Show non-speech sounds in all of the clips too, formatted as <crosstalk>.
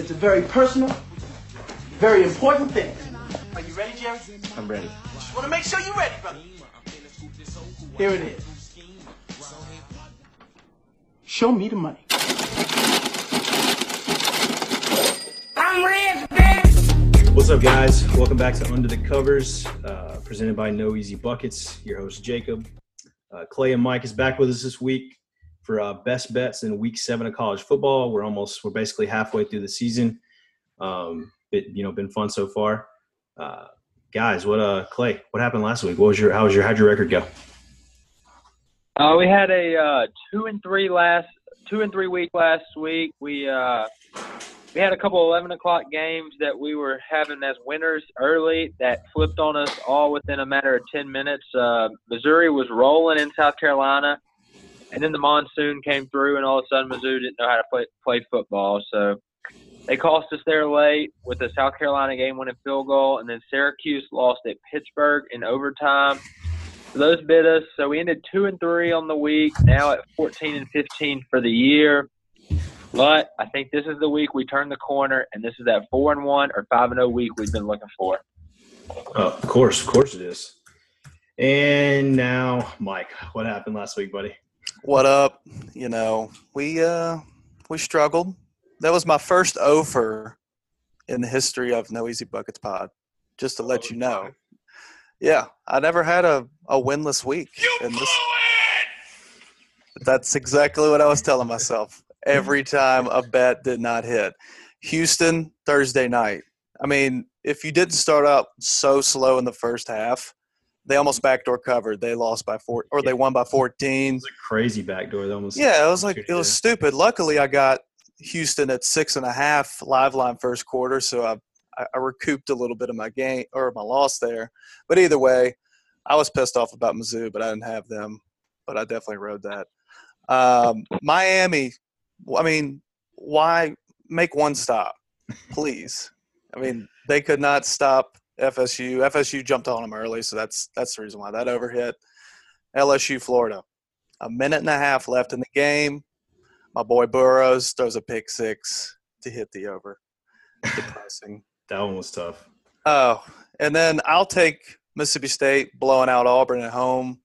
It's a very personal, very important thing. Are you ready, Jerry? I'm ready. Just want to make sure you're ready, brother. Here it is. Show me the money. I'm rich, bitch. What's up, guys? Welcome back to Under the Covers, uh, presented by No Easy Buckets. Your host Jacob, uh, Clay, and Mike is back with us this week for uh, best bets in Week Seven of college football. We're almost, we're basically halfway through the season. Um, it, you know, been fun so far. Uh, guys, what uh, Clay? What happened last week? What was your, how was your, how'd your record go? Uh, we had a uh, two and three last two and three week last week. We uh, we had a couple eleven o'clock games that we were having as winners early that flipped on us all within a matter of ten minutes. Uh, Missouri was rolling in South Carolina, and then the monsoon came through, and all of a sudden Mizzou didn't know how to play play football. So they cost us there late with the South Carolina game winning field goal, and then Syracuse lost at Pittsburgh in overtime. So those bit us. So we ended two and three on the week. Now at fourteen and fifteen for the year. But I think this is the week we turn the corner, and this is that four and one or five and zero week we've been looking for. Oh, of course, of course it is. And now, Mike, what happened last week, buddy? What up? You know, we uh we struggled. That was my first over in the history of No Easy Buckets Pod. Just to let you know. Yeah, I never had a, a winless week. You and this, That's exactly what I was telling myself. Every time a bet did not hit. Houston Thursday night. I mean, if you didn't start out so slow in the first half, they almost backdoor covered. They lost by four, or they won by fourteen. It was a crazy backdoor. They almost Yeah, it was like it was stupid. Luckily, I got Houston at six and a half live line first quarter, so I I- I recouped a little bit of my gain or my loss there. But either way, I was pissed off about Mizzou, but I didn't have them. But I definitely rode that. Um, Miami, I mean, why make one stop, please? I mean, they could not stop FSU. FSU jumped on them early, so that's that's the reason why that overhit. LSU, Florida, a minute and a half left in the game. My boy Burrows throws a pick six to hit the over. Depressing. <laughs> that one was tough. Oh, and then I'll take Mississippi State blowing out Auburn at home.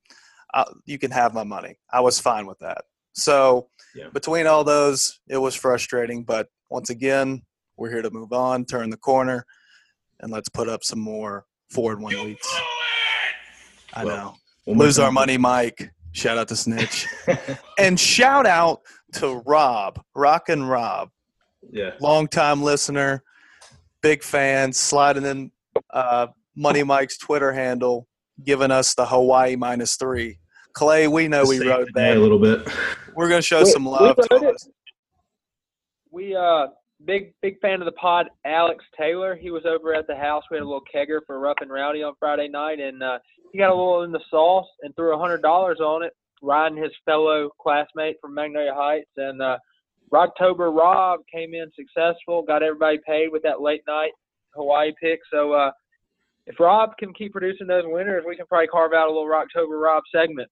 Uh, you can have my money. I was fine with that. So Yeah. between all those, it was frustrating. But once again, we're here to move on, turn the corner, and let's put up some more forward one weeks. I Well, know. One more Lose our money, Mike. Shout out to Snitch. <laughs> and shout out to Rob, Rock and Rob yeah. longtime listener, big fan, sliding in uh, Money Mike's Twitter handle, giving us the Hawaii minus three. Clay, we know we wrote that. a little bit. We're going to show We- some love we to us. We uh big big fan of the pod, Alex Taylor. He was over at the house. We had a little kegger for Rough and Rowdy on Friday night, and uh, he got a little in the sauce and threw a hundred dollars on it, riding his fellow classmate from Magnolia Heights. And uh, Rocktober Rob came in successful, got everybody paid with that late night Hawaii pick. So uh, if Rob can keep producing those winners, we can probably carve out a little Rocktober Rob segment.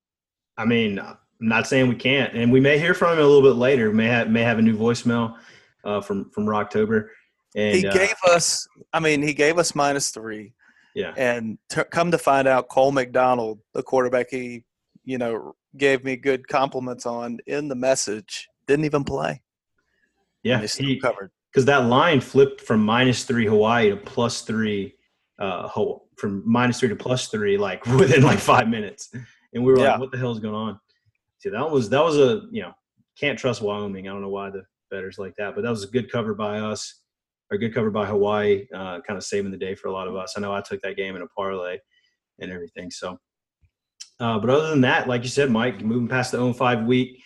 I mean, I'm not saying we can't, and we may hear from him a little bit later. May have may have a new voicemail uh, from from Rocktober. And He uh, gave us, I mean, he gave us minus three. yeah, And t- come to find out, Cole McDonald, the quarterback he, you know, gave me good compliments on in the message, didn't even play. yeah, And they still he covered. because that line flipped from minus three Hawaii to plus three, uh, from minus three to plus three, like <laughs> within like five minutes, and we were Yeah. like, "What the hell is going on?" See, that was that was a you know can't trust Wyoming. I don't know why the bettors like that, but that was a good cover by us, or good cover by Hawaii, uh, kind of saving the day for a lot of us. I know I took that game in a parlay and everything. So, uh, but other than that, like you said, Mike, moving past the 0 5 week,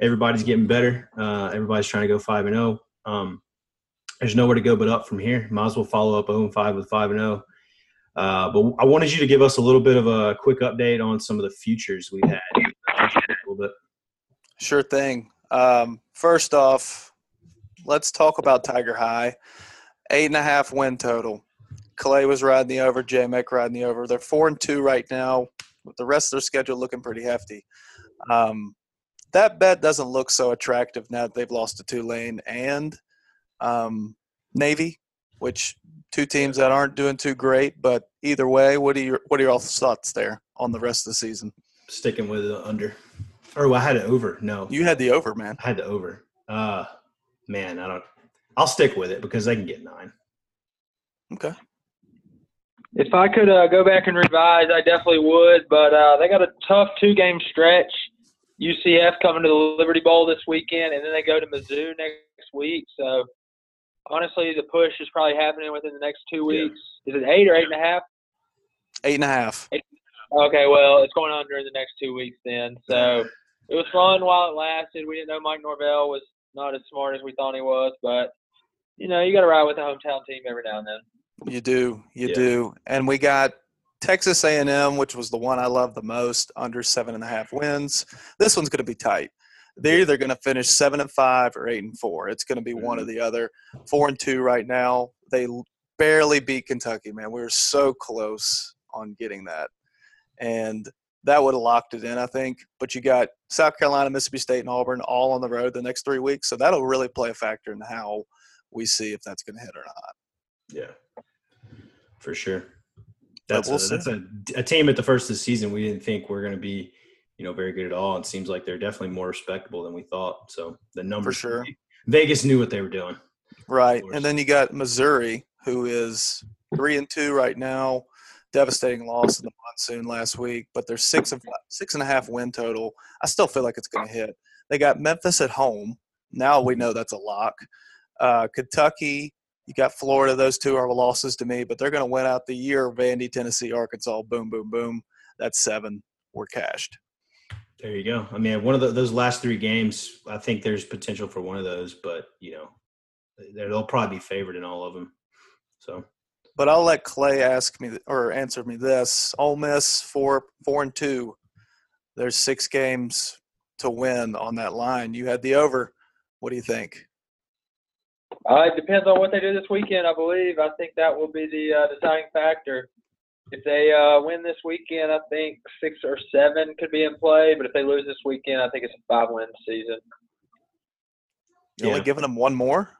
everybody's getting better. Uh, everybody's trying to go 5 and 0. Um, there's nowhere to go but up from here. Might as well follow up 0 5 with 5 and 0. Uh, but I wanted you to give us a little bit of a quick update on some of the futures we had. Sure thing. Um, first off, let's talk about Tiger High. Eight and a half win total. Clay was riding the over. J Mac riding the over. They're four and two right now. With the rest of their schedule looking pretty hefty. Um, that bet doesn't look so attractive now that they've lost to Tulane, and um, Navy, which two teams that aren't doing too great. But either way, what are your what are your thoughts there on the rest of the season? Sticking with the under. Or well, I had it over. No, You had the over, man. I had the over. Uh, man, I don't. I'll stick with it because they can get nine. Okay. If I could uh, go back and revise, I definitely would. But uh, they got a tough two-game stretch. UCF coming to the Liberty Bowl this weekend, and then they go to Mizzou next week. So honestly, the push is probably happening within the next two Yeah. weeks. Is it eight or eight and a half? Eight and a half. Okay, well, it's going on during the next two weeks then. So it was fun while it lasted. We didn't know Mike Norvell was not as smart as we thought he was, but you know, you got to ride with the hometown team every now and then. You do, you Yeah. do. And we got Texas A&M, which was the one I love the most, under seven and a half wins. This one's going to be tight. They're either going to finish seven and five or eight and four. It's going to be one mm-hmm. or the other. Four and two right now. They barely beat Kentucky, man. We were so close on getting that, and that would have locked it in, I think. But you got South Carolina, Mississippi State, and Auburn all on the road the next three weeks, so that'll really play a factor in how we see if that's going to hit or not. Yeah, for sure. That's we'll a, that's a, a team at the first of the season we didn't think we're going to be, you know, very good at all. It seems like they're definitely more respectable than we thought. So the numbers, for sure. Vegas knew what they were doing. Right. And then you got Missouri, who is three and two right now. Devastating loss in the monsoon last week, but they're six and six and a half win total. I still feel like it's going to hit. They got Memphis at home. Now we know that's a lock. Uh, Kentucky, you got Florida. Those two are losses to me, but they're going to win out the year. Vandy, Tennessee, Arkansas. Boom, boom, boom. That's seven. We're cashed. There you go. I mean, one of the, those last three games, I think there's potential for one of those, but you know, they'll probably be favored in all of them. So But I'll let Clay ask me or answer me this. Ole Miss four four and two. There's six games to win on that line. You had the over. What do you think? Uh, it depends on what they do this weekend, I believe. I think that will be the uh, deciding factor. If they uh, win this weekend, I think six or seven could be in play. But if they lose this weekend, I think it's a five-win season. You're only giving them one more.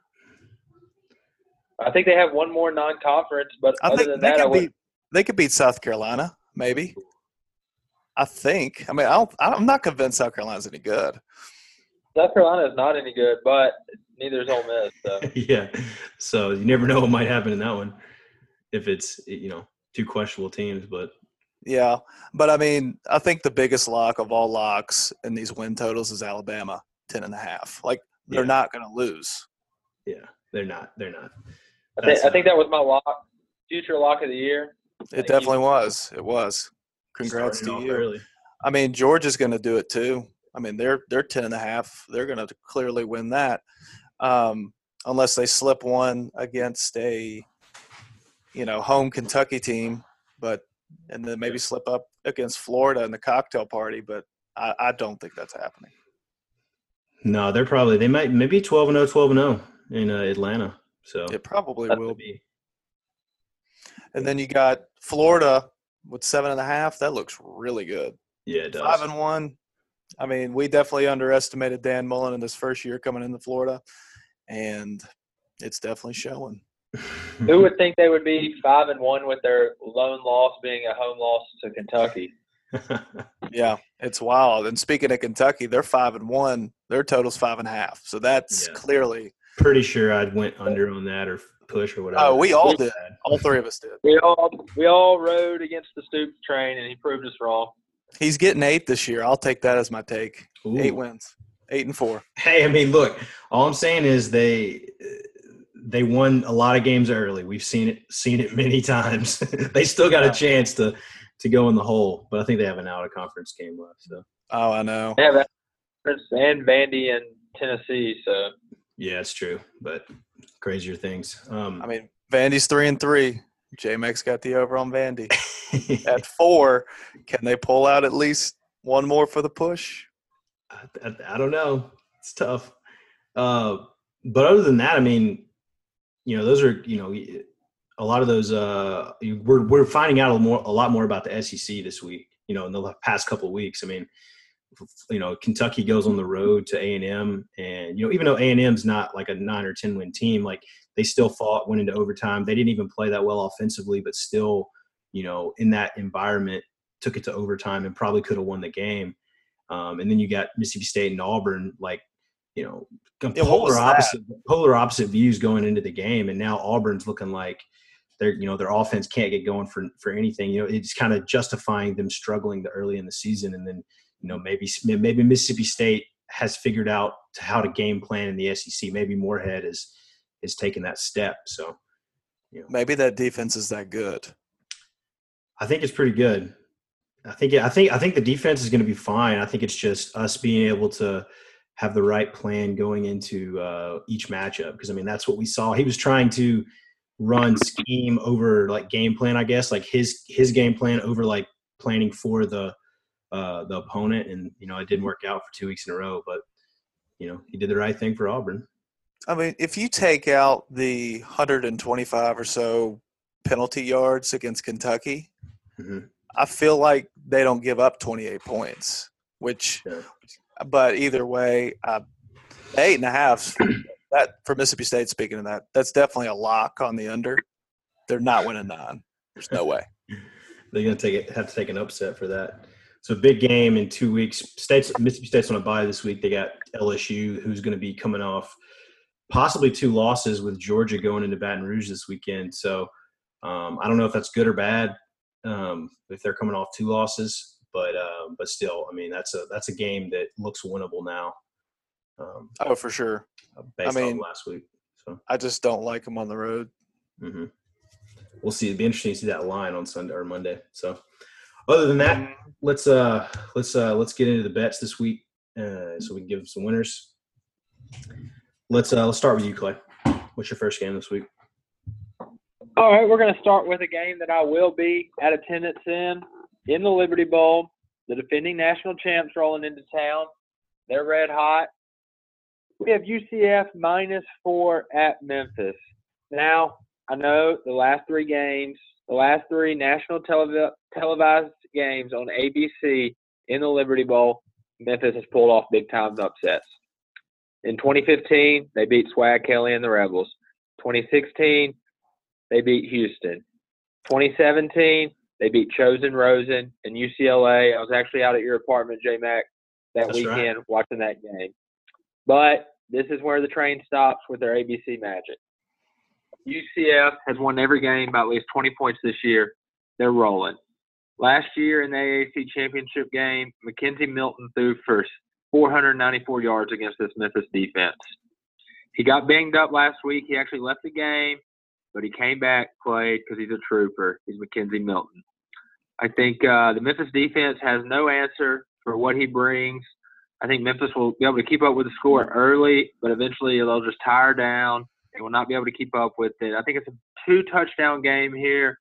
I think they have one more non-conference, but I other think than they that, I would. beat. They could beat South Carolina, maybe. I think. I mean, I don't, I'm not convinced South Carolina's any good. South Carolina is not any good, but neither is Ole Miss. So. <laughs> yeah, so you never know what might happen in that one if it's you know two questionable teams. But Yeah, but I mean, I think the biggest lock of all locks in these win totals is Alabama, ten and a half. Like they're Yeah. not going to lose. yeah, they're not. They're not. I think, I think that was my lock, future lock of the year. It definitely you. was. It was. Congrats to you. Early. I mean, Georgia's going to do it too. I mean, they're they're ten and a half. They're going to clearly win that, um, unless they slip one against a, you know, home Kentucky team, but and then maybe slip up against Florida in the cocktail party. But I, I don't think that's happening. No, they're probably they might maybe 12 and 0, 12 and 0 in uh, Atlanta. So It probably will be. And then you got Florida with seven and a half. That looks really good. yeah, it does. Five and one. I mean, we definitely underestimated Dan Mullen in his first year coming into Florida, and it's definitely showing. <laughs> Who would think they would be five and one with their lone loss being a home loss to Kentucky? <laughs> Yeah, it's wild. And speaking of Kentucky, they're five and one. Their total's five and a half. So that's Yeah. clearly Pretty sure I'd went under on that or push or whatever. Oh, we all did. all three of us did. We all we all rode against the Stoops train, and he proved us wrong. He's getting eight this year. I'll take that as my take. Ooh. Eight wins, eight and four. Hey, I mean, look, all I'm saying is they they won a lot of games early. We've seen it seen it many <laughs> times. <laughs> they still got a chance to to go in the hole, but I think they have an out of conference game left. So Oh, I know. They have that and Vandy and Tennessee. So yeah, it's true, but crazier things. Um, I mean, Vandy's three and three. J Max got the over on Vandy. <laughs> At four, can they pull out at least one more for the push? I, I, I don't know. It's tough. Uh, but other than that, I mean, you know, those are you know a lot of those. Uh, we're we're finding out a, more, a lot more about the SEC this week. You know, in the past couple of weeks. I mean, you know, Kentucky goes on the road to A and M, and you know, even though A and M's not like a nine or ten win team, like they still fought, went into overtime. They didn't even play that well offensively, but still, you know, in that environment, took it to overtime and probably could have won the game. Um, and then you got Mississippi State and Auburn, like you know, Yeah, polar that? opposite polar opposite views going into the game, and now Auburn's looking like they're you know their offense can't get going for for anything. You know, it's kind of justifying them struggling the early in the season, and then you know maybe maybe Mississippi State has figured out how to game plan in the SEC. Maybe Moorhead is is taking that step. So you know. Maybe that defense is that good. I think it's pretty good. I think I think I think the defense is going to be fine. I think it's just us being able to have the right plan going into uh, each matchup because I mean that's what we saw. He was trying to run scheme over like game plan, I guess, like his his game plan over like planning for the uh, the opponent, and you know it didn't work out for two weeks in a row. But you know he did the right thing for Auburn. I mean, if you take out the 125 or so penalty yards against Kentucky, Mhm. I feel like they don't give up 28 points. Which, Yeah. but either way, uh, eight and a half. <clears throat> That for Mississippi State. Speaking of that, that's definitely a lock on the under. They're not winning nine. There's no way. <laughs> They're going to take it, have to take an upset for that. So big game in two weeks. States Mississippi State's on a bye this week. They got LSU, who's going to be coming off possibly two losses with Georgia going into Baton Rouge this weekend. So um, I don't know if that's good or bad um, if they're coming off two losses, but uh, but still, I mean that's a that's a game that looks winnable now. Um, Oh, for sure. based mean- off last week. So I just don't like them on the road. hmm we'll see. It'd be interesting to see that line on Sunday or Monday. So other than that, let's uh let's uh let's get into the bets this week uh so we can give some winners let's uh let's start with you clay what's your first game this week All right, we're going to start with a game that I will be at attendance in, in the Liberty Bowl. The defending national champs rolling into town. They're red hot. We have UCF minus four at Memphis. Now, I know the last three games, the last three national televi- televised games on ABC in the Liberty Bowl, Memphis has pulled off big time upsets. In 2015, they beat Swag Kelly and the Rebels. 2016, they beat Houston. 2017, they beat Chosen Rosen and UCLA. I was actually out at your apartment, J Mac, that That's right. weekend watching that game. But this is where the train stops with their ABC magic. UCF has won every game by at least 20 points this year. They're rolling. Last year in the AAC championship game, McKenzie Milton threw for 494 yards against this Memphis defense. He got banged up last week. He actually left the game, but he came back, played because he's a trooper. He's McKenzie Milton. I think uh, the Memphis defense has no answer for what he brings. I think Memphis will be able to keep up with the score early, but eventually they'll just tire down. They will not be able to keep up with it. I think it's a two touchdown game here.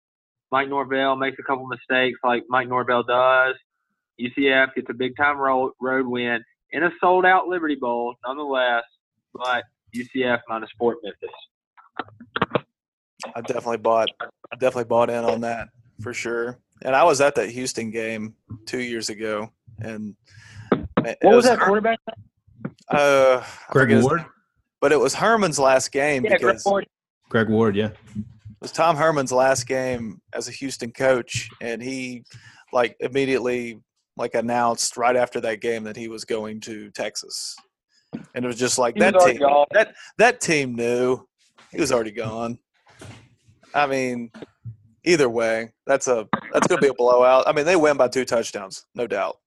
Mike Norvell makes a couple mistakes like Mike Norvell does. UCF gets a big time road, road win in a sold out Liberty Bowl, nonetheless, but UCF minus Fort Memphis. I definitely bought I definitely bought in on that for sure. And I was at that Houston game two years ago, and What was that quarterback? Uh, greg ward but it was Herman's last game Yeah, Greg because greg ward yeah it was Tom Herman's last game as a Houston coach, and he like immediately like announced right after that game that he was going to Texas, and it was just like He that team gone. that that team knew he was already gone. I mean, either way, that's a that's gonna be a blowout. I mean, they win by two touchdowns, no doubt.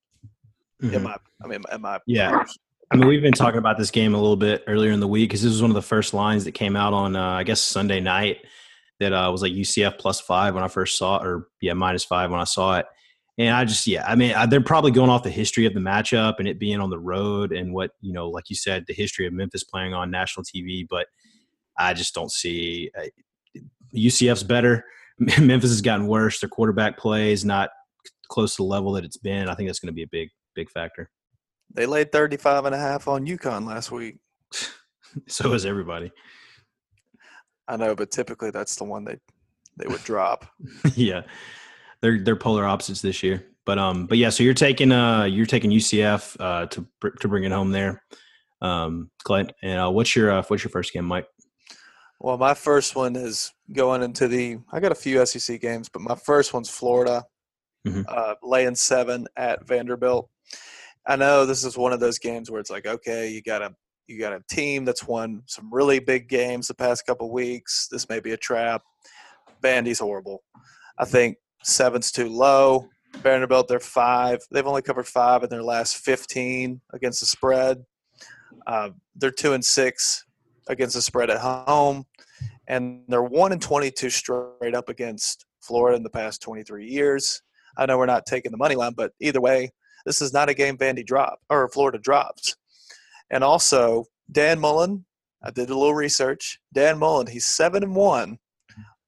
In Mhm. my, I mean, in my Yeah. I mean, we've been talking about this game a little bit earlier in the week because this was one of the first lines that came out on, uh, I guess, Sunday night that uh, was like UCF plus five when I first saw it, or yeah, minus five when I saw it. And I just, yeah, I mean, I- they're probably going off the history of the matchup and it being on the road and what, you know, like you said, the history of Memphis playing on national TV. But I just don't see uh, UCF's better. <laughs> Memphis has gotten worse. Their quarterback play is not close to the level that it's been. I think that's going to be a big, big factor. They laid 35 and a half on UConn last week. <laughs> So is everybody. I know, but typically that's the one they they would drop. <laughs> yeah, they're they're polar opposites this year. But um, but yeah, so you're taking uh you're taking UCF uh to to bring it home there, um, Clay. And uh, what's your uh, what's your first game, Mike? Well, my first one is going into the. I got a few SEC games, but my first one's Florida, Mhm. uh, laying seven at Vanderbilt. I know this is one of those games where it's like, okay, you got a you got a team that's won some really big games the past couple weeks. This may be a trap. Vandy's horrible. I think seven's too low. Vanderbilt, they're five. They've only covered five in their last 15 against the spread. Uh, they're two and six against the spread at home, and they're one and 22 straight up against Florida in the past 23 years. I know we're not taking the money line, but either way, this is not a game Vandy drop or Florida drops. And also, Dan Mullen, I did a little research. Dan Mullen, he's seven and one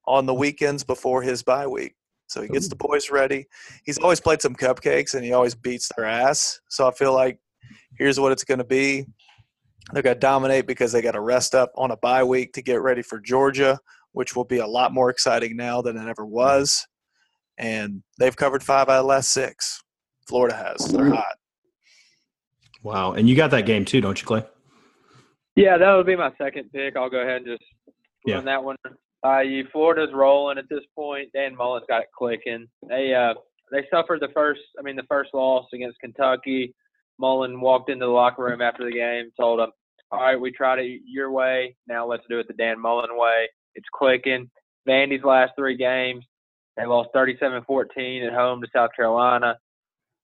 on the weekends before his bye week. So he gets the boys ready. He's always played some cupcakes and he always beats their ass. So I feel like here's what it's going to be. They're going to dominate because they got to rest up on a bye week to get ready for Georgia, which will be a lot more exciting now than it ever was. And they've covered five out of the last six. Florida has. They're hot. Wow. And you got that game too, don't you, Clay? Yeah, that would be my second pick. I'll go ahead and just Yeah. run that one by you. Florida's rolling at this point. Dan Mullen's got it clicking. They uh they suffered the first I mean the first loss against Kentucky. Mullen walked into the locker room after the game, told them, All right, we tried it your way. Now let's do it the Dan Mullen way. It's clicking. Vandy's last three games, they lost 37-14 at home to South Carolina.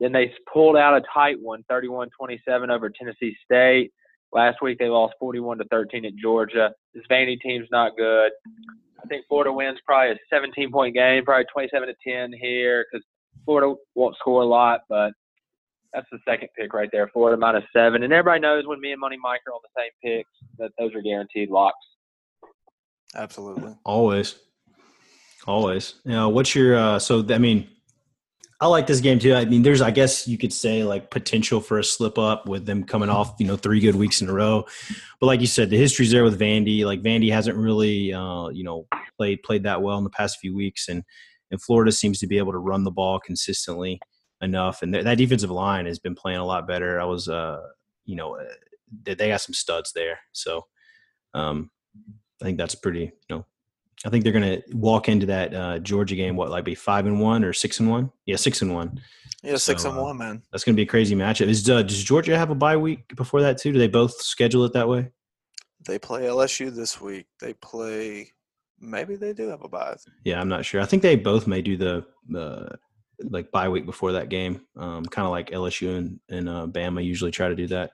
Then they pulled out a tight one, 31-27 over Tennessee State. Last week they lost 41 to 13 at Georgia. This Vandy team's not good. I think Florida wins probably a 17 point game, probably 27 to 10 here because Florida won't score a lot, but that's the second pick right there. Florida minus seven, and everybody knows when me and Money Mike are on the same picks that those are guaranteed locks. Absolutely. Always. Always. You know, what's your uh so I mean I like this game too. I mean, there's I guess you could say like potential for a slip up with them coming off, you know, three good weeks in a row. But like you said, the history's there with Vandy. Like Vandy hasn't really uh, you know, played played that well in the past few weeks and and Florida seems to be able to run the ball consistently enough and th- that defensive line has been playing a lot better. I was uh, you know, uh, they, they got some studs there. So um I think that's pretty, you know, I think they're going to walk into that uh, Georgia game. What like be five and one or six and one? Yeah, six and one. Yeah, six So, and uh, one, man. That's going to be a crazy matchup. Is uh, does Georgia have a bye week before that too? Do they both schedule it that way? They play LSU this week. They play. Maybe they do have a bye. Yeah, I'm not sure. I think they both may do the uh, like bye week before that game. Um, kind of like LSU and, and uh, Bama usually try to do that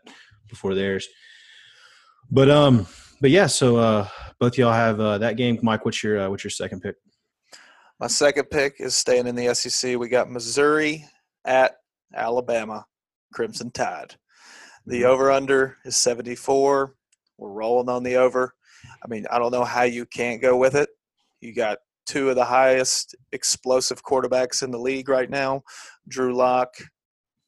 before theirs. But um, but yeah. So uh, both y'all have uh, that game. Mike, what's your uh, what's your second pick? My second pick is staying in the SEC. We got Missouri at Alabama, Crimson Tide. The over under is 74. We're rolling on the over. I mean, I don't know how you can't go with it. You got two of the highest explosive quarterbacks in the league right now Drew Lock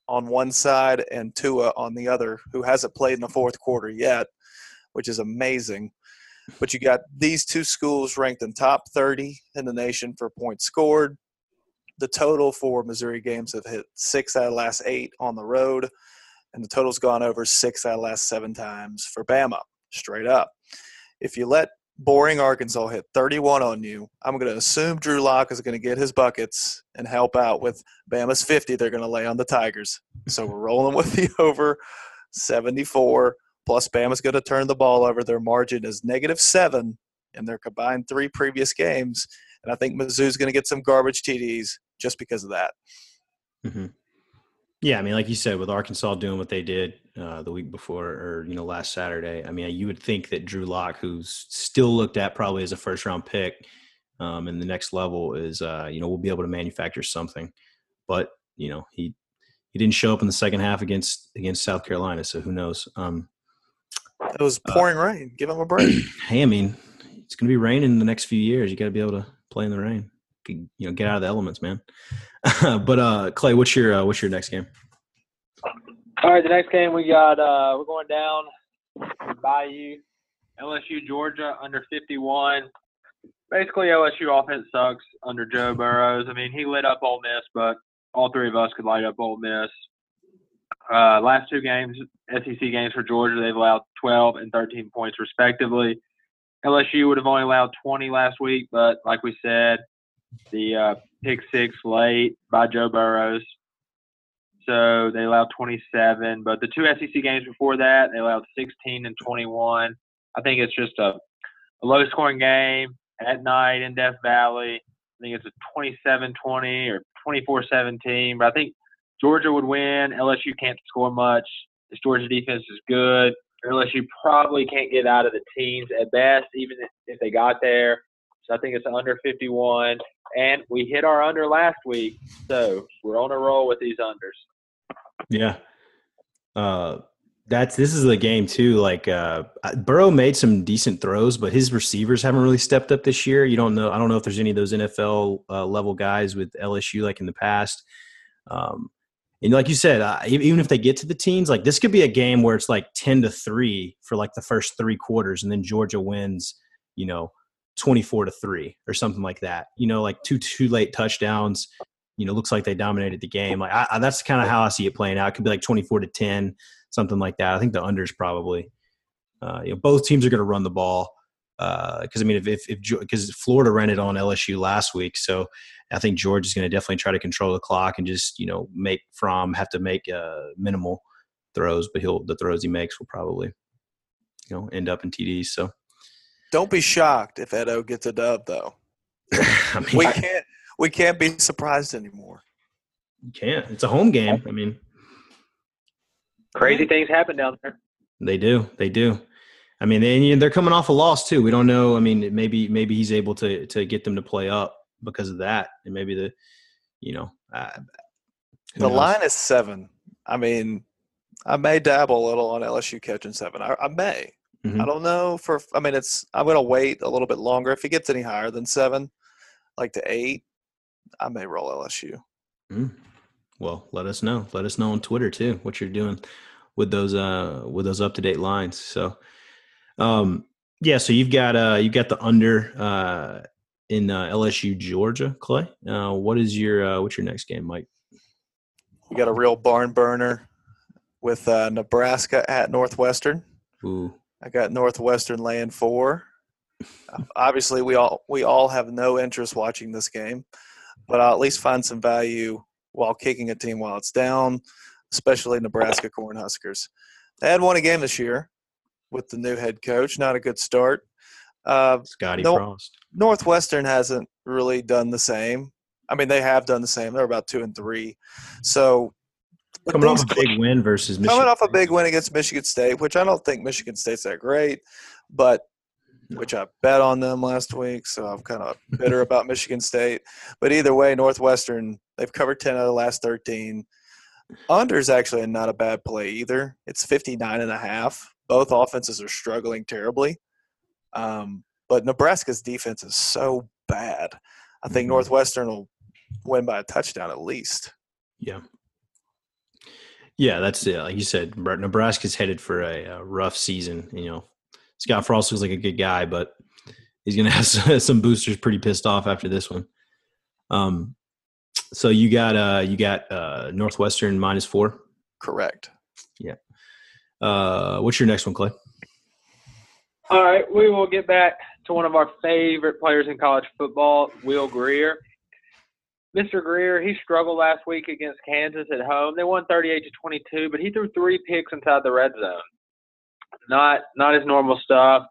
on one side and Tua on the other, who hasn't played in the fourth quarter yet, which is amazing. But you got these two schools ranked in top 30 in the nation for points scored. The total for Missouri games have hit six out of last eight on the road, and the total's gone over six out of last seven times for Bama, straight up. If you let boring Arkansas hit 31 on you, I'm going to assume Drew Lock is going to get his buckets and help out with Bama's 50 they're going to lay on the Tigers. So we're rolling with the <laughs> over 74. Plus, Bama's going to turn the ball over. Their margin is negative seven in their combined three previous games. And I think Mizzou's going to get some garbage TDs just because of that. hmm Yeah, I mean, like you said, with Arkansas doing what they did uh, the week before, or you know, last Saturday, I mean, you would think that Drew Lock, who's still looked at probably as a first round pick, um, and the next level is, uh, you know, we'll be able to manufacture something. But you know, he he didn't show up in the second half against against South Carolina, so who knows? Um, It was pouring rain. Give him a break. <clears throat> hey, I mean, it's going to be raining in the next few years. You got to be able to play in the rain. You know, get out of the elements, man. <laughs> but uh, Clay, what's your uh, what's your next game? All right, the next game we got uh we're going down to Bayou, LSU Georgia under 51. Basically, LSU offense sucks under Joe Burrows. I mean, he lit up Ole Miss, but all three of us could light up Ole Miss. Uh, last two games, SEC games for Georgia, they've allowed 12 and 13 points respectively. LSU would have only allowed 20 last week, but like we said, the uh, pick six late by Joe Burrows. So they allowed 27. But the two SEC games before that, they allowed 16 and 21. I think it's just a, a low scoring game at night in Death Valley. I think it's a 27 20 or 24 17. But I think Georgia would win. LSU can't score much. This Georgia defense is good. LSU probably can't get out of the teens at best, even if they got there. So I think it's under 51. And we hit our under last week. So we're on a roll with these unders. Yeah. Uh, that's this is the game too. Like uh, Burrow made some decent throws, but his receivers haven't really stepped up this year. You don't know. I don't know if there's any of those NFL uh, level guys with LSU like in the past. Um, and like you said, uh, even if they get to the teens, like this could be a game where it's like ten to three for like the first three quarters, and then Georgia wins. You know, twenty four to three or something like that. You know, like two two late touchdowns. You know, looks like they dominated the game. Like I, that's kind of how I see it playing out. It could be like twenty four to ten something like that. I think the unders probably. Uh, you know, both teams are going to run the ball because uh, I mean, if if because Florida rented on LSU last week, so I think George is going to definitely try to control the clock and just you know make from have to make uh, minimal throws, but he'll the throws he makes will probably you know end up in TDs. So don't be shocked if Edo gets a dub though. <laughs> I mean, we can't we can't be surprised anymore. You can't. It's a home game. I mean, Crazy things happen down there. They do. They do. I mean, they, they're coming off a loss too. We don't know. I mean, maybe maybe he's able to to get them to play up because of that, and maybe the, you know, uh, the knows? line is seven. I mean, I may dabble a little on LSU catching seven. I, I may. Mm-hmm. I don't know for. I mean, it's. I'm going to wait a little bit longer. If it gets any higher than seven, like to eight, I may roll LSU. Mm. Well, let us know. Let us know on Twitter too what you're doing with those uh with those up to date lines. So um yeah, so you've got uh you've got the under uh in uh, LSU Georgia, Clay. Uh what is your uh what's your next game, Mike? You got a real barn burner with uh Nebraska at Northwestern. Ooh. I got Northwestern laying 4. Obviously, we all we all have no interest watching this game, but I'll at least find some value while kicking a team while it's down especially Nebraska Cornhuskers. They had won a game this year with the new head coach. Not a good start. Uh, Scotty no, Frost. Northwestern hasn't really done the same. I mean, they have done the same. They're about two and three. So coming off a big win versus Michigan. Coming off a big win against Michigan State, which I don't think Michigan State's that great, but no. which I bet on them last week, so I'm kind of bitter about <laughs> Michigan State. But either way, Northwestern they've covered ten out of the last thirteen. Under is actually not a bad play either. It's 59 and a half. Both offenses are struggling terribly. Um, but Nebraska's defense is so bad. I think mm-hmm. Northwestern will win by a touchdown at least. Yeah. Yeah, that's it. Like you said, Nebraska's headed for a, a rough season. You know, Scott Frost looks like a good guy, but he's going <laughs> to have some boosters pretty pissed off after this one. Um, so you got uh you got uh Northwestern minus four. Correct. Uh, what's your next one, Clay? All right, we will get back to one of our favorite players in college football, Will Grier. Mr. Grier, he struggled last week against Kansas at home. They won 38 to 22, but he threw three picks inside the red zone. Not not his normal stuff.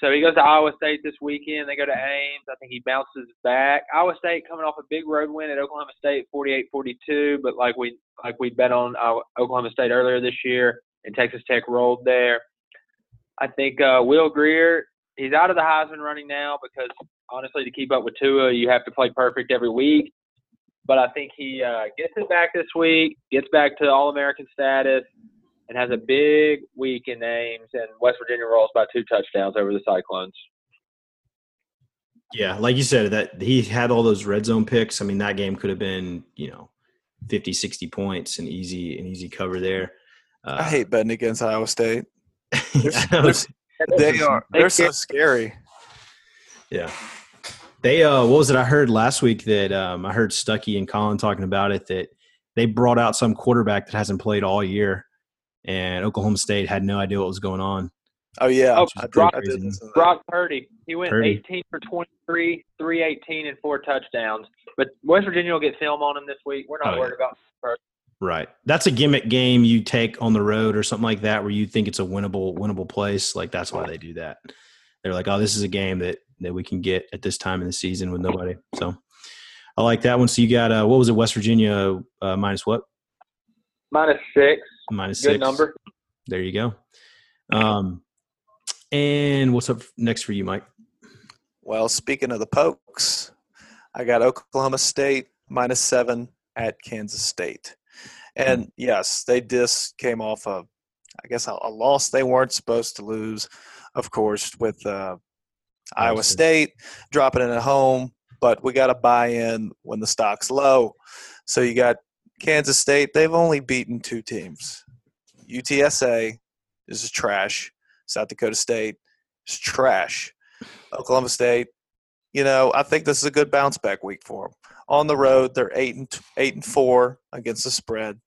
So he goes to Iowa State this weekend. They go to Ames. I think he bounces back. Iowa State coming off a big road win at Oklahoma State, 48-42. But like we like we bet on uh, Oklahoma State earlier this year, and Texas Tech rolled there. I think uh, Will Grier, he's out of the Heisman running now because honestly, to keep up with Tua, you have to play perfect every week. But I think he uh, gets it back this week, gets back to All American status, and has a big week in Ames, and West Virginia rolls by two touchdowns over the Cyclones. Yeah, like you said, that he had all those red zone picks. I mean, that game could have been, you know, 50, 60 points, and easy, an easy cover there. Uh, I hate betting against Iowa State. <laughs> They're, they are. They're so scary. Yeah. They uh what was it I heard last week that um I heard Stuckey and Colin talking about it that they brought out some quarterback that hasn't played all year and Oklahoma State had no idea what was going on. Oh yeah, Oh, I Brock- I did listen to that. Brock Purdy. He went Purdy. 18 for 23, 318, and four touchdowns. But West Virginia will get film on him this week. We're not Oh, worried about. Right. That's a gimmick game you take on the road or something like that where you think it's a winnable winnable place. Like that's why they do that. They're like, oh, this is a game that that we can get at this time in the season with nobody. So I like that one. So you got uh, what was it? West Virginia uh, minus what? Minus six. Minus Good six. number. There you go. Um, and what's up next for you, Mike? Well, speaking of the pokes, I got Oklahoma State minus seven at Kansas State. And yes, they just came off a, I guess, a, a loss they weren't supposed to lose, of course, with uh, Iowa State dropping it at home. But we got to buy in when the stock's low. So you got Kansas State. They've only beaten two teams. UTSA is trash. South Dakota State is trash. Oklahoma State, you know, I think this is a good bounce back week for them. On the road, they're eight and eight and four against the spread.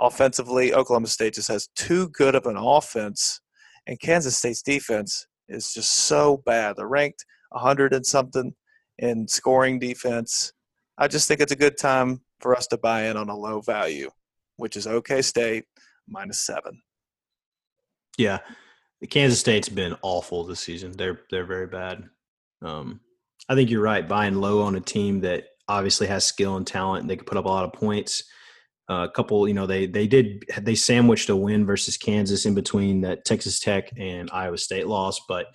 Offensively, Oklahoma State just has too good of an offense, and Kansas State's defense is just so bad. They're ranked 100 and something in scoring defense. I just think it's a good time for us to buy in on a low value, which is OK State minus seven. Yeah, Kansas State's been awful this season. They're they're very bad. Um, I think you're right. Buying low on a team that obviously has skill and talent, and they could put up a lot of points. Uh, a couple, you know, they they did they sandwiched a win versus Kansas in between that Texas Tech and Iowa State loss, but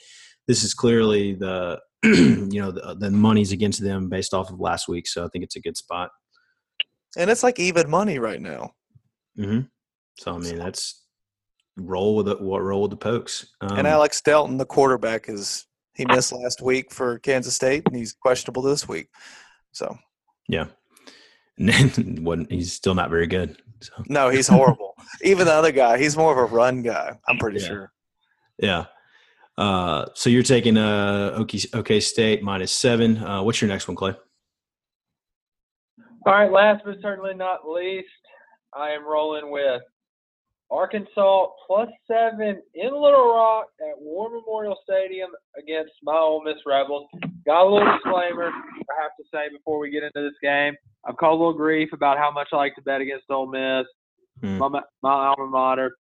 this is clearly the <clears throat> you know the, the money's against them based off of last week. So I think it's a good spot. And it's like even money right now. Mm-hmm. So I mean, that's roll with it. What roll with the pokes? Um, and Alex Delton, the quarterback, is he missed last week for Kansas State, and he's questionable this week. So Yeah. And <laughs> then wasn't he's still not very good. So no, he's horrible. Even the other guy, he's more of a run guy. I'm pretty Yeah. sure. yeah. Uh, so you're taking uh OK, OK State minus seven. Uh, what's your next one, Clay? All right, last but certainly not least, I am rolling with Arkansas plus seven in Little Rock at War Memorial Stadium against my Ole Miss Rebels. Got a little disclaimer I have to say before we get into this game. I've called a little grief about how much I like to bet against Ole Miss, Hmm. my, my alma mater.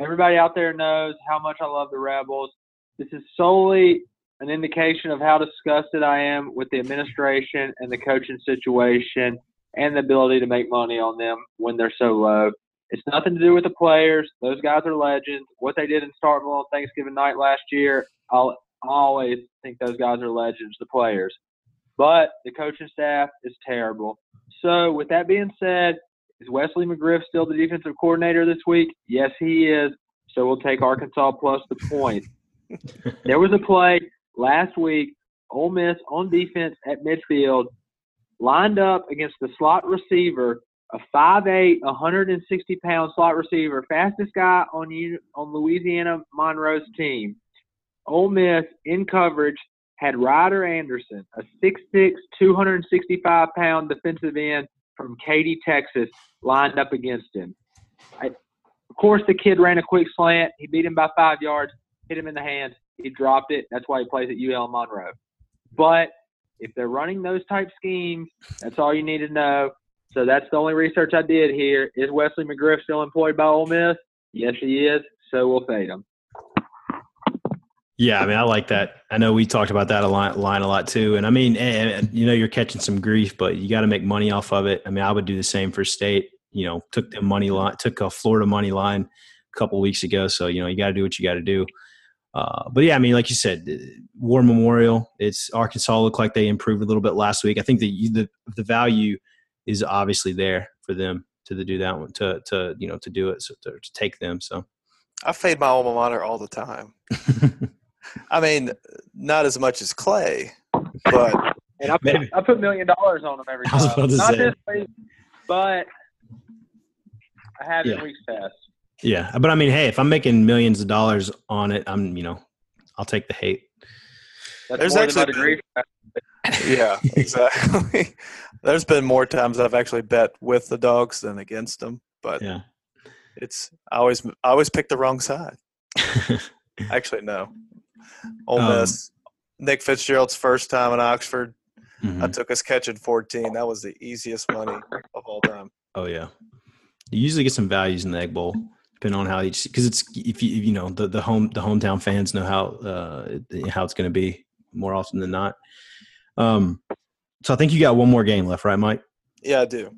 Everybody out there knows how much I love the Rebels. This is solely an indication of how disgusted I am with the administration and the coaching situation and the ability to make money on them when they're so low. It's nothing to do with the players. Those guys are legends. What they did in Starkville on Thanksgiving night last year, I'll always think those guys are legends, the players. But the coaching staff is terrible. So with that being said, is Wesley McGriff still the defensive coordinator this week? Yes, he is. So we'll take Arkansas plus the point. <laughs> there was a play last week, Ole Miss on defense at midfield, lined up against the slot receiver, a 5'8", 160 pound slot receiver, fastest guy on on Louisiana Monroe's team. Ole Miss in coverage had Ryder Anderson, a 6'6", 265 pound defensive end from Katy, Texas, lined up against him. I, of course, the kid ran a quick slant. He beat him by five yards, hit him in the hands. He dropped it. That's why he plays at UL Monroe. But if they're running those type schemes, that's all you need to know. So that's the only research I did here. Is Wesley McGriff still employed by Ole Miss? Yes, he is. So we'll fade him. Yeah, I mean, I like that. I know we talked about that a line, line a lot too. And I mean, and, you know, you're catching some grief, but you got to make money off of it. I mean, I would do the same for state. You know, took the money line, took a Florida money line a couple weeks ago. So you know, you got to do what you got to do. Uh, but yeah, I mean, like you said, War Memorial. It's Arkansas looked like they improved a little bit last week. I think the the the value is obviously there for them to do that one to to you know to do it so to, to take them. So I fade my alma mater all the time. <laughs> I mean, not as much as Clay, but And I put, Maybe. I put million dollars on them every <laughs> I was time. about to Not say. this week, but I have Yeah. in weeks past. Yeah, but I mean, hey, if I'm making millions of dollars on it, I'm you know, I'll take the hate. That's There's more than actually degree. <laughs> yeah, exactly. There's been more times I've actually bet with the dogs than against them, but Yeah. it's I always I always pick the wrong side. <laughs> Actually, no. Ole Um, Miss. Nick Fitzgerald's first time in Oxford. I Mhm. took us catching 14. That was the easiest money of all time. Oh yeah, you usually get some values in the Egg Bowl, depending on how each because it's if you you know the the home the hometown fans know how uh how it's going to be more often than not. Um, so I think you got one more game left, right, Mike? Yeah, I do.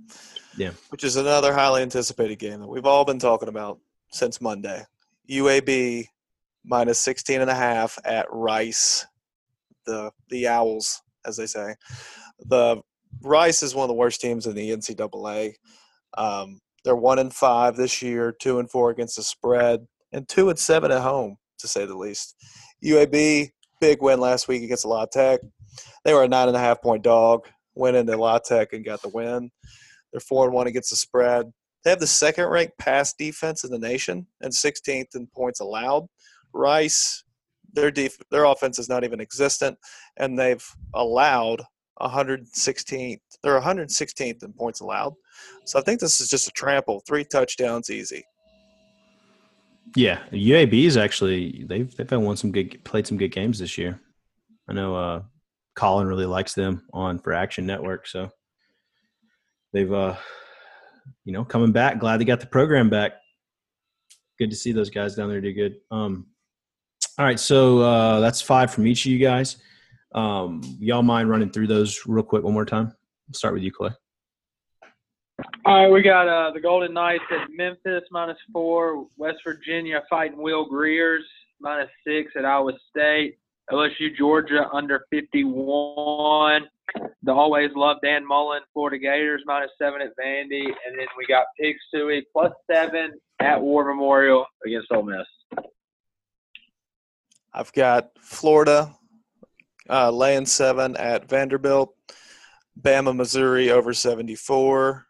Yeah. Which is another highly anticipated game that we've all been talking about since Monday. UAB minus 16 and a half at Rice, the the Owls, as they say. The Rice is one of the worst teams in the NCAA. Um, they're one and five this year, two and four against the spread, and two and seven at home, to say the least. UAB big win last week against La Tech. They were a nine and a half point dog. Went into La Tech and got the win. They're four and one against the spread. They have the second ranked pass defense in the nation and 16th in points allowed. Rice, their def- their offense is not even existent, and they've allowed 116th. They're 116th in points allowed. So I think this is just a trample. Three touchdowns, easy. Yeah, UAB is actually they've they've won some good played some good games this year. I know uh, Colin really likes them on for Action Network, so they've uh, you know coming back. Glad they got the program back. Good to see those guys down there do good. Um, all right, so uh, that's five from each of you guys. Um, y'all mind running through those real quick one more time? We'll start with you, Clay. All right, we got uh, the Golden Knights at Memphis minus four. West Virginia fighting Will Grier's minus six at Iowa State. LSU Georgia under 51. The always love Dan Mullen Florida Gators minus seven at Vandy, and then we got Pig Sooie plus seven at War Memorial against Ole Miss. I've got Florida uh, laying seven at Vanderbilt, Bama, Missouri over 74,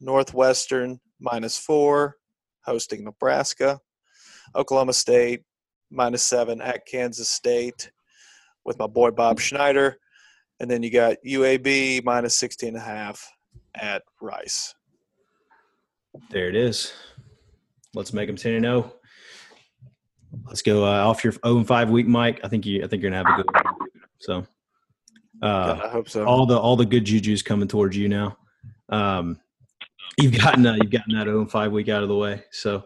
Northwestern minus four, hosting Nebraska, Oklahoma State minus seven at Kansas State with my boy Bob Snyder. And then you got UAB minus 16 and a half at Rice. There it is. Let's make them ten and zero. Let's go uh, off your zero and five week, Mike. I think you. I think you're gonna have a good one. So, uh, I hope so. all the all the good juju's coming towards you now. Um, you've gotten uh, you've gotten that 0 and 5 week out of the way. So,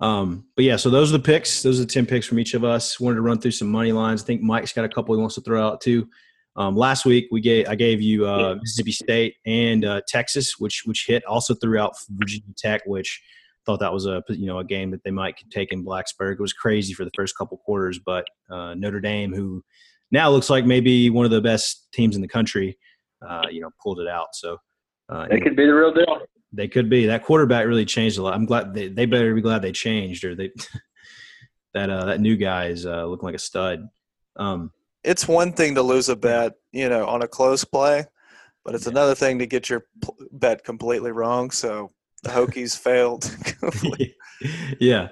um, but yeah, so those are the picks. Those are the 10 picks from each of us. Wanted to run through some money lines. I think Mike's got a couple he wants to throw out too. Um, last week we gave I gave you uh, Mississippi State and uh, Texas, which which hit. Also threw out Virginia Tech, which thought that was a you know a game that they might take in Blacksburg. It was crazy for the first couple quarters, but uh, Notre Dame, who now looks like maybe one of the best teams in the country, uh, you know, pulled it out. So uh, They could be the real deal. They could be. That quarterback really changed a lot. I'm glad they, they better be glad they changed or they <laughs> that uh, that new guy is uh, looking like a stud. Um, it's one thing to lose a bet, you know, on a close play, but it's Yeah. another thing to get your bet completely wrong. So the Hokies <laughs> failed. <laughs> yeah.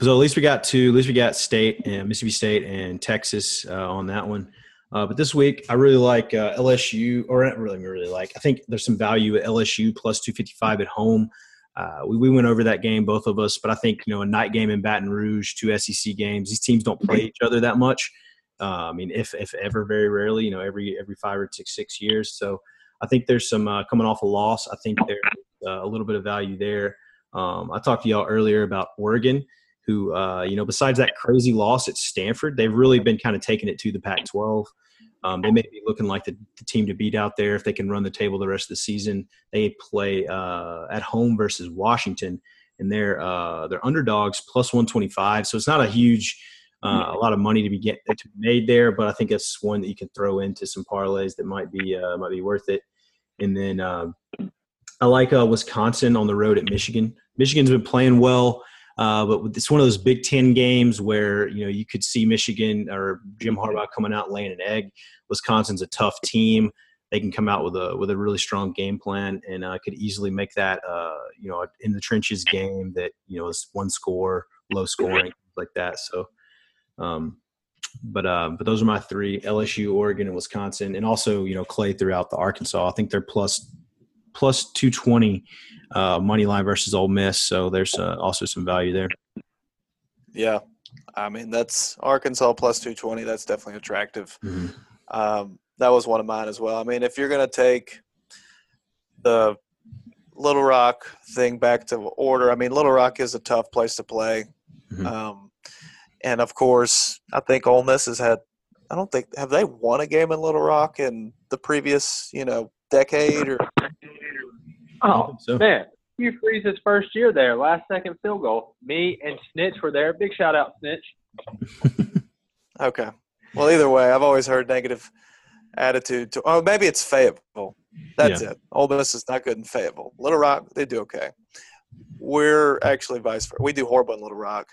So at least we got two. At least we got State and Mississippi State and Texas uh, on that one. Uh, but this week, I really like uh, LSU, or not really, really like. I think there's some value at LSU plus 255 at home. Uh, we, we went over that game, both of us, but I think you know a night game in Baton Rouge, two SEC games. These teams don't play each other that much. Uh, I mean, if if ever, very rarely. You know, every every five or six six years. So I think there's some uh, coming off a loss. I think there's uh, a little bit of value there. Um, I talked to y'all earlier about Oregon, who uh, you know, besides that crazy loss at Stanford, they've really been kind of taking it to the Pac-12. Um, they may be looking like the, the team to beat out there if they can run the table the rest of the season. They play uh, at home versus Washington, and they're uh, they're underdogs plus 125. So it's not a huge, uh, a lot of money to be get to be made there, but I think it's one that you can throw into some parlays that might be uh, might be worth it. And then um, I like uh, Wisconsin on the road at Michigan. Michigan's been playing well. Uh, but it's one of those Big Ten games where you know you could see Michigan or Jim Harbaugh coming out laying an egg. Wisconsin's a tough team. They can come out with a with a really strong game plan and uh, could easily make that uh, you know in the trenches game that you know is one score, low scoring like that. So, um, but uh, but those are my three: LSU, Oregon, and Wisconsin, and also you know Clay throughout the Arkansas. I think they're plus plus two twenty uh, money line versus Ole Miss. So there's uh, also some value there. yeah. I mean, that's Arkansas plus 220. That's definitely attractive. Mhm. Um, that was one of mine as well. I mean, if you're going to take the Little Rock thing back to order, I mean, Little Rock is a tough place to play. Mhm. Um, and of course, I think Ole Miss has had, I don't think, have they won a game in Little Rock in the previous, you know, decade or Oh So man, Hugh Freeze's first year there, last second field goal. Me and Snitch were there. Big shout out, Snitch. <laughs> Okay. Well, either way, I've always heard negative attitude to. Oh, maybe it's Fayetteville. That's it. Ole Miss is not good in Fayetteville. Little Rock, they do okay. We're actually vice versa. We do horrible in Little Rock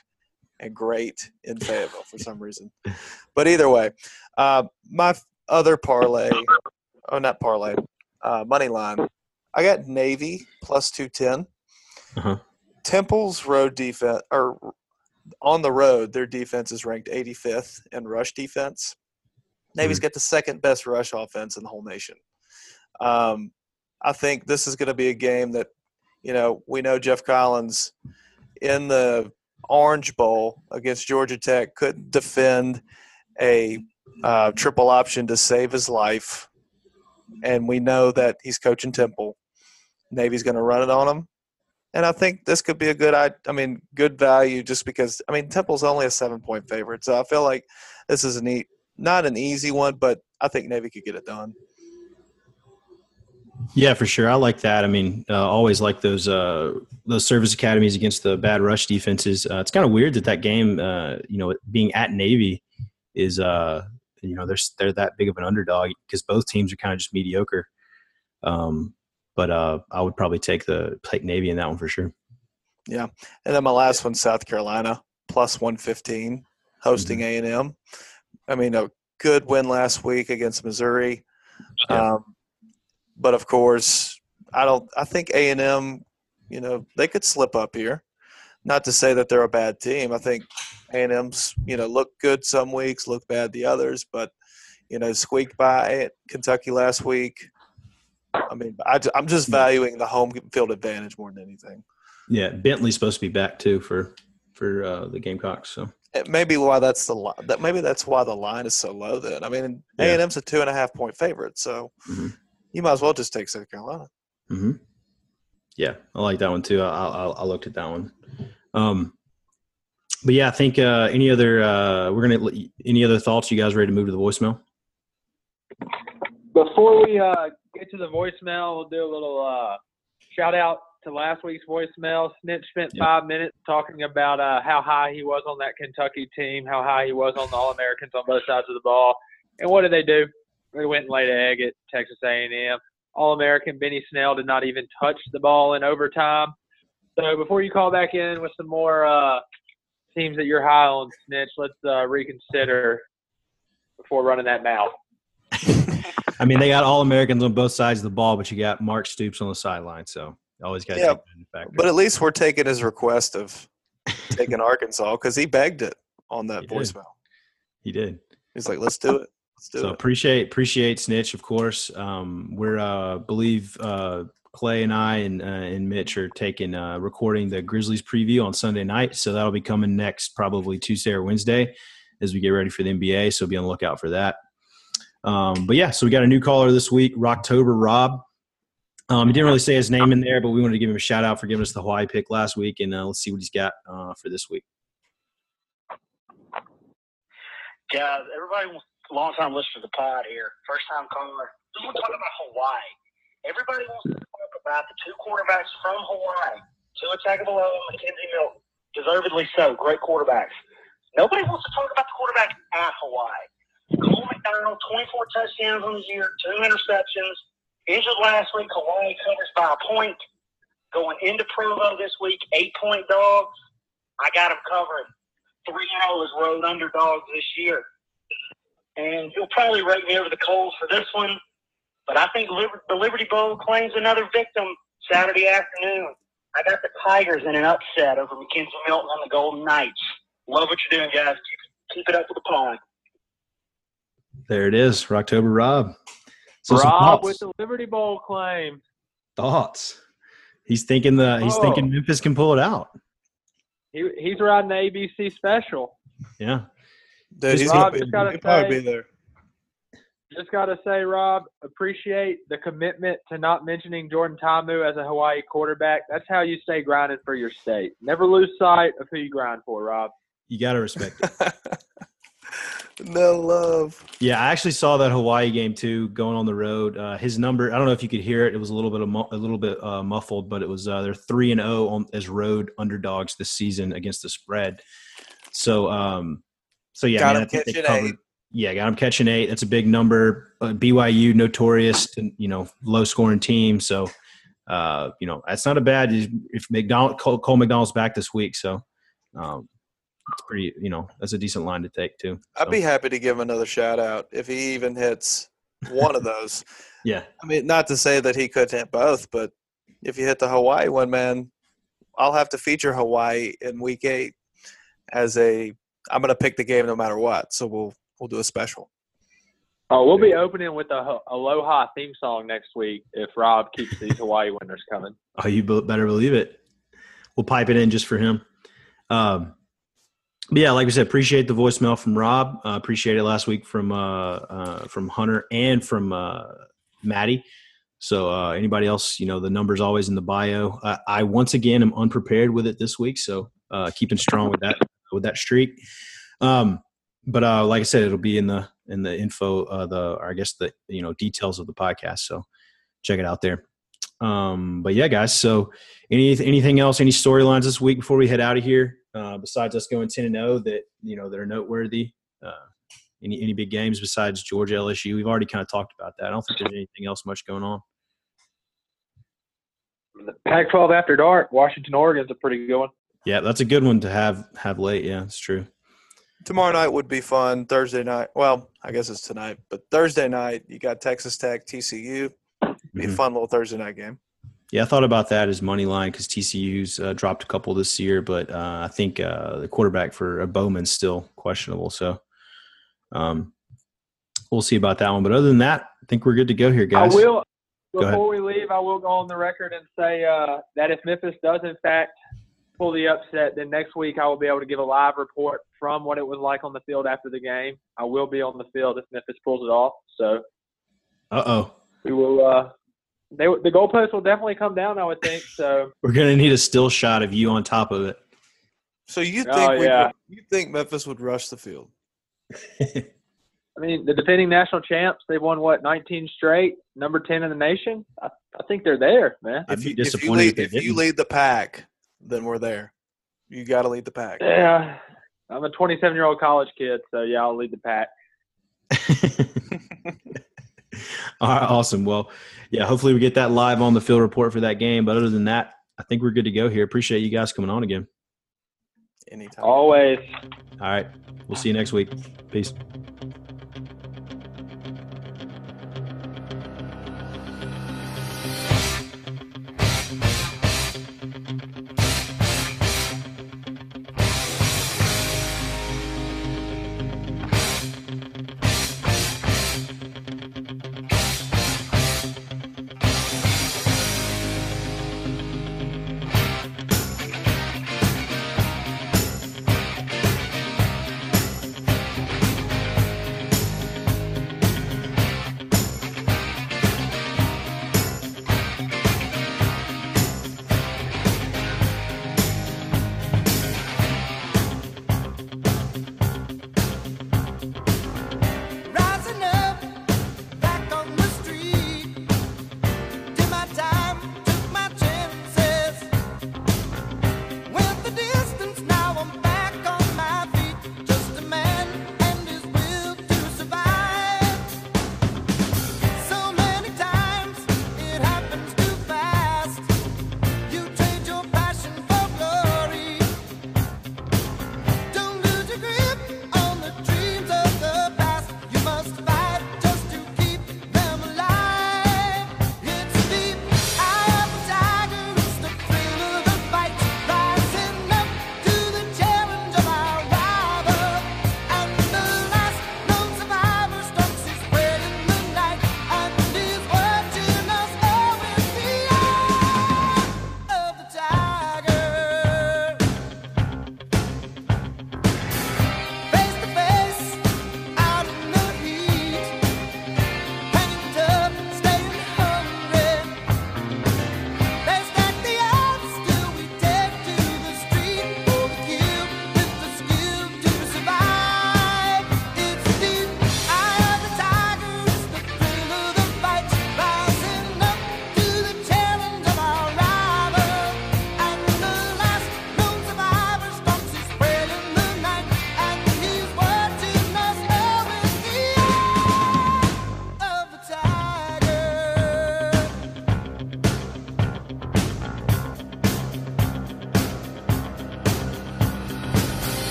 and great in Fayetteville for some reason. <laughs> But either way, uh, my other parlay, oh, not parlay, uh, money line, I got Navy plus 210. Uh-huh. Temple's road defense, or on the road, their defense is ranked 85th in rush defense. Navy's got the second best rush offense in the whole nation. Um, I think this is going to be a game that, you know, we know Geoff Collins in the Orange Bowl against Georgia Tech couldn't defend a uh, triple option to save his life, and we know that he's coaching Temple. Navy's going to run it on them. and I think this could be a good. I, mean, good value just because I mean Temple's only a seven point favorite, so I feel like this is a neat, not an easy one, but I think Navy could get it done. Yeah, for sure. I like that. I mean, uh, always like those uh, those service academies against the bad rush defenses. Uh, it's kind of weird that that game, uh, you know, being at Navy, is uh, you know they're they're that big of an underdog because both teams are kind of just mediocre. Um, but uh, I would probably take the take Navy in that one for sure. Yeah, and then my last one, South Carolina plus one fifteen, hosting A and M. I mean, a good win last week against Missouri. Yeah. Um, but of course, I don't. I think A and M, you know, they could slip up here. Not to say that they're a bad team. I think A and M's, you know, look good some weeks, look bad the others. But you know, squeaked by Kentucky last week. I mean, I, am just valuing the home field advantage more than anything. Yeah, Bentley's supposed to be back too for for uh, the Gamecocks. So It may be why that's the li- that maybe that's why the line is so low. Then I mean, A and M's a two and a half point favorite, so Mhm. you might as well just take South Carolina. hmm Yeah, I like that one too. I, I, I looked at that one. Um, but yeah, I think uh, any other uh, we're gonna any other thoughts? You guys ready to move to the voicemail? Before we uh, get to the voicemail, we'll do a little uh, shout out to last week's voicemail. Snitch spent Yeah. five minutes talking about uh, how high he was on that Kentucky team, how high he was on the All Americans on both sides of the ball, and what did they do? They went and laid an egg at Texas A&M. All American Benny Snell did not even touch the ball in overtime. So before you call back in with some more uh, teams that you're high on, Snitch, let's uh, reconsider before running that mouth. <laughs> I mean, they got all Americans on both sides of the ball, but you got Mark Stoops on the sideline, so always got to Yeah, take that into factor. But at least we're taking his request of taking <laughs> Arkansas because he begged it on that He did. voicemail. he did. He's like, "Let's do it. Let's do it. So it." appreciate appreciate Snitch, of course. Um, we're uh, believe uh, Clay and I and uh, and Mitch are taking uh, recording the Grizzlies preview on Sunday night, so that'll be coming next probably Tuesday or Wednesday as we get ready for the NBA. So be on the lookout for that. Um, but yeah, so we got a new caller this week, Rocktober Rob. Um, he didn't really say his name in there, but we wanted to give him a shout out for giving us the Hawaii pick last week, and uh, let's see what he's got uh, for this week. Yeah, everybody long time listener to the pod here. First time caller. Just want to talk about Hawaii. Everybody wants to talk about the two quarterbacks from Hawaii. Tua Tagovailoa and McKenzie Milton. Deservedly so. Great quarterbacks. Nobody wants to talk about the quarterback at Hawaii. Cole McDonald, 24 touchdowns on the year, two interceptions. Injured last week. Hawaii covers by a point. Going into Provo this week, eight point dogs. I got them covering. 3 0 as road underdogs this year. And you'll probably rake me over the coals for this one, but I think the Liberty Bowl claims another victim Saturday afternoon. I got the Tigers in an upset over McKenzie Milton and the Golden Knights. Love what you're doing, guys. Keep, keep it up with the pod. There it is, Rocktober Rob. So Rob with the Liberty Bowl claim. thoughts. He's thinking the he's Oh. thinking Memphis can pull it out. He, he's riding the ABC special. Yeah. Dude, he's Rob, gonna be, gotta he'll probably be there. Just gotta say, Rob, appreciate the commitment to not mentioning Jordan Ta'amu as a Hawaii quarterback. That's how you stay grounded for your state. Never lose sight of who you grind for, Rob. You got to respect it. <laughs> no love. Yeah, I actually saw that Hawaii game too, going on the road. Uh, his number, I don't know if you could hear it. It was a little bit mu- a little bit uh, muffled, but it was uh, they're three and zero on as road underdogs this season against the spread. So, um, so yeah, Got I him I think they catching covered- eight. Yeah, got them catching eight. That's a big number. Uh, BYU notorious, to, you know, low scoring team. So, uh, you know, that's not a bad. If McDonald Cole, Cole McDonald's back this week, so um, it's pretty. You know, that's a decent line to take too. I'd be happy to give him another shout out if he even hits one of <laughs> those. yeah. I mean, not to say that he could hit both, but if you hit the Hawaii one, man, I'll have to feature Hawaii in week eight as a. I'm going to pick the game no matter what. So we'll we'll do a special. Oh, we'll be opening with a Aloha theme song next week if Rob keeps these Hawaii winners coming. Oh, you better believe it. We'll pipe it in just for him. Um, but yeah, like we said, appreciate the voicemail from Rob. Uh, appreciate it last week from uh, uh, from Hunter and from uh, Maddie. So uh, anybody else, you know, the number's always in the bio. I, I once again am unprepared with it this week, so uh, keeping strong with that with that streak. Um, but uh, like I said, it'll be in the in the info, uh, the I guess the you know details of the podcast. So check it out there. Um, but yeah, guys. So any anything else? Any storylines this week before we head out of here? Uh, besides us going ten and zero, that you know that are noteworthy. Uh, any any big games besides Georgia LSU? We've already kind of talked about that. I don't think there's anything else much going on. The Pac-12 after dark, Washington, Oregon's a pretty good one. Yeah, that's a good one to have have late. Yeah, it's true. Tomorrow night would be fun. Thursday night, well, I guess it's tonight, but Thursday night you got Texas Tech, TCU. Be a Mhm. fun little Thursday night game. Yeah, I thought about that as money line because TCU's uh, dropped a couple this year, but uh, I think uh, the quarterback for uh, Bowman's still questionable. So um, we'll see about that one. But other than that, I think we're good to go here, guys. I will Go ahead. before we leave. I will go on the record and say uh, that if Memphis does in fact pull the upset, then next week I will be able to give a live report from what it was like on the field after the game. I will be on the field if Memphis pulls it off. So Uh oh, we will. They the goalpost will definitely come down. I would think so. <laughs> we're gonna need a still shot of you on top of it. So you oh, think Oh, yeah. would- you think Memphis would rush the field? <laughs> I mean, the defending national champs. They've won what 19 straight, number 10 in the nation. I, I think they're there, man. If you, if you lead, if if you lead the pack, then we're there. You got to lead the pack. Yeah, I'm a 27 year old college kid, so yeah, I'll lead the pack. <laughs> <laughs> All right, awesome. Well, yeah, hopefully we get that live on the field report for that game. But other than that, I think we're good to go here. Appreciate you guys coming on again. Anytime. Always. All right, we'll see you next week. Peace.